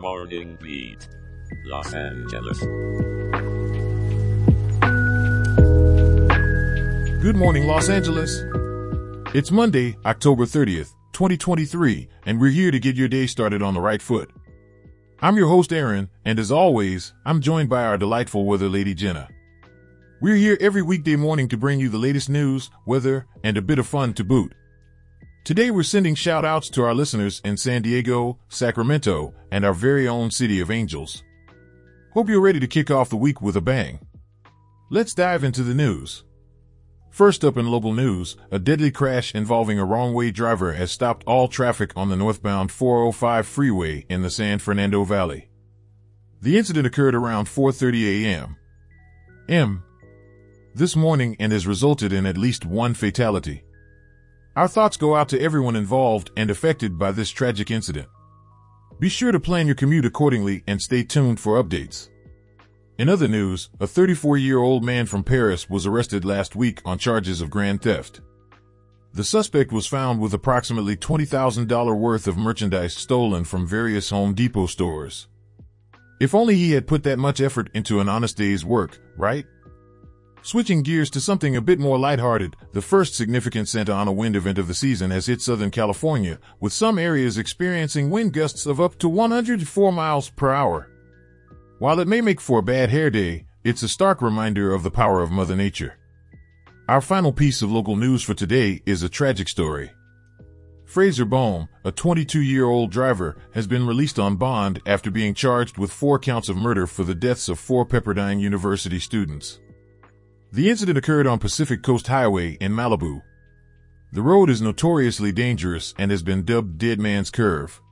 Morning Beat, Los Angeles. Good morning, Los Angeles. It's Monday, October 30th, 2023, and we're here to get your day started on the right foot. I'm your host, Aaron, and as always, I'm joined by our delightful weather lady, Jenna. We're here every weekday morning to bring you the latest news, weather, and a bit of fun to boot. Today we're sending shout outs to our listeners in San Diego, Sacramento, and our very own City of Angels. Hope you're ready to kick off the week with a bang. Let's dive into the news. First up in local news, a deadly crash involving a wrong-way driver has stopped all traffic on the northbound 405 freeway in the San Fernando Valley. The incident occurred around 4:30 a.m. M. this morning and has resulted in at least one fatality. Our thoughts go out to everyone involved and affected by this tragic incident. Be sure to plan your commute accordingly and stay tuned for updates. In other news, a 34 year old man from Paris was arrested last week on charges of grand theft. The suspect was found with approximately $20,000 worth of merchandise stolen from various Home Depot stores. If only he had put that much effort into an honest day's work, right? Switching gears to something a bit more lighthearted, the first significant Santa Ana wind event of the season has hit Southern California, with some areas experiencing wind gusts of up to 104 miles per hour. While it may make for a bad hair day, it's a stark reminder of the power of Mother Nature. Our final piece of local news for today is a tragic story. Fraser Bohm, a 22 year old driver, has been released on bond after being charged with four counts of murder for the deaths of four Pepperdine University students. The incident occurred on Pacific Coast Highway in Malibu. The road is notoriously dangerous and has been dubbed Dead Man's Curve.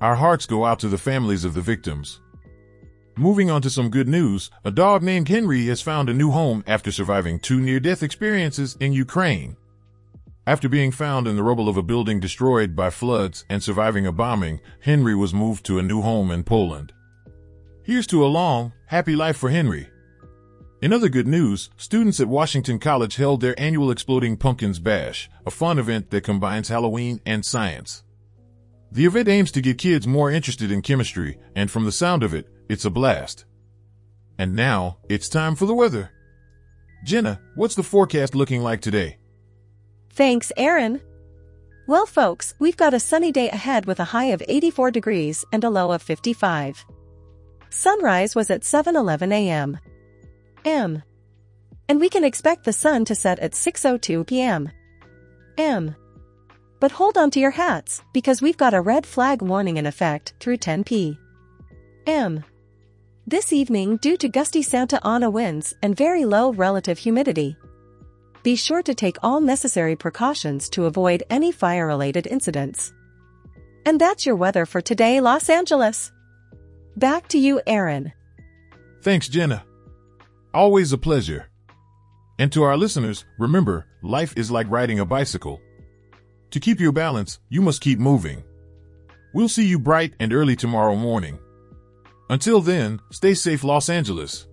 Our hearts go out to the families of the victims. Moving on to some good news, a dog named Henry has found a new home after surviving two near-death experiences in Ukraine. After being found in the rubble of a building destroyed by floods and surviving a bombing, Henry was moved to a new home in Poland. Here's to a long, happy life for Henry. In other good news, students at Washington College held their annual Exploding Pumpkins Bash, a fun event that combines Halloween and science. The event aims to get kids more interested in chemistry, and from the sound of it, it's a blast. And now, it's time for the weather. Jenna, what's the forecast looking like today? Thanks, Aaron. Well, folks, we've got a sunny day ahead with a high of 84 degrees and a low of 55. Sunrise was at 7:11 a.m. M. And we can expect the sun to set at 6.02 p.m. M. But hold on to your hats, because we've got a red flag warning in effect through 10 p. M. This evening due to gusty Santa Ana winds and very low relative humidity. Be sure to take all necessary precautions to avoid any fire-related incidents. And that's your weather for today, Los Angeles. Back to you, Aaron. Thanks, Jenna. Always a pleasure. And to our listeners, remember, life is like riding a bicycle. To keep your balance, you must keep moving. We'll see you bright and early tomorrow morning. Until then, stay safe Los Angeles.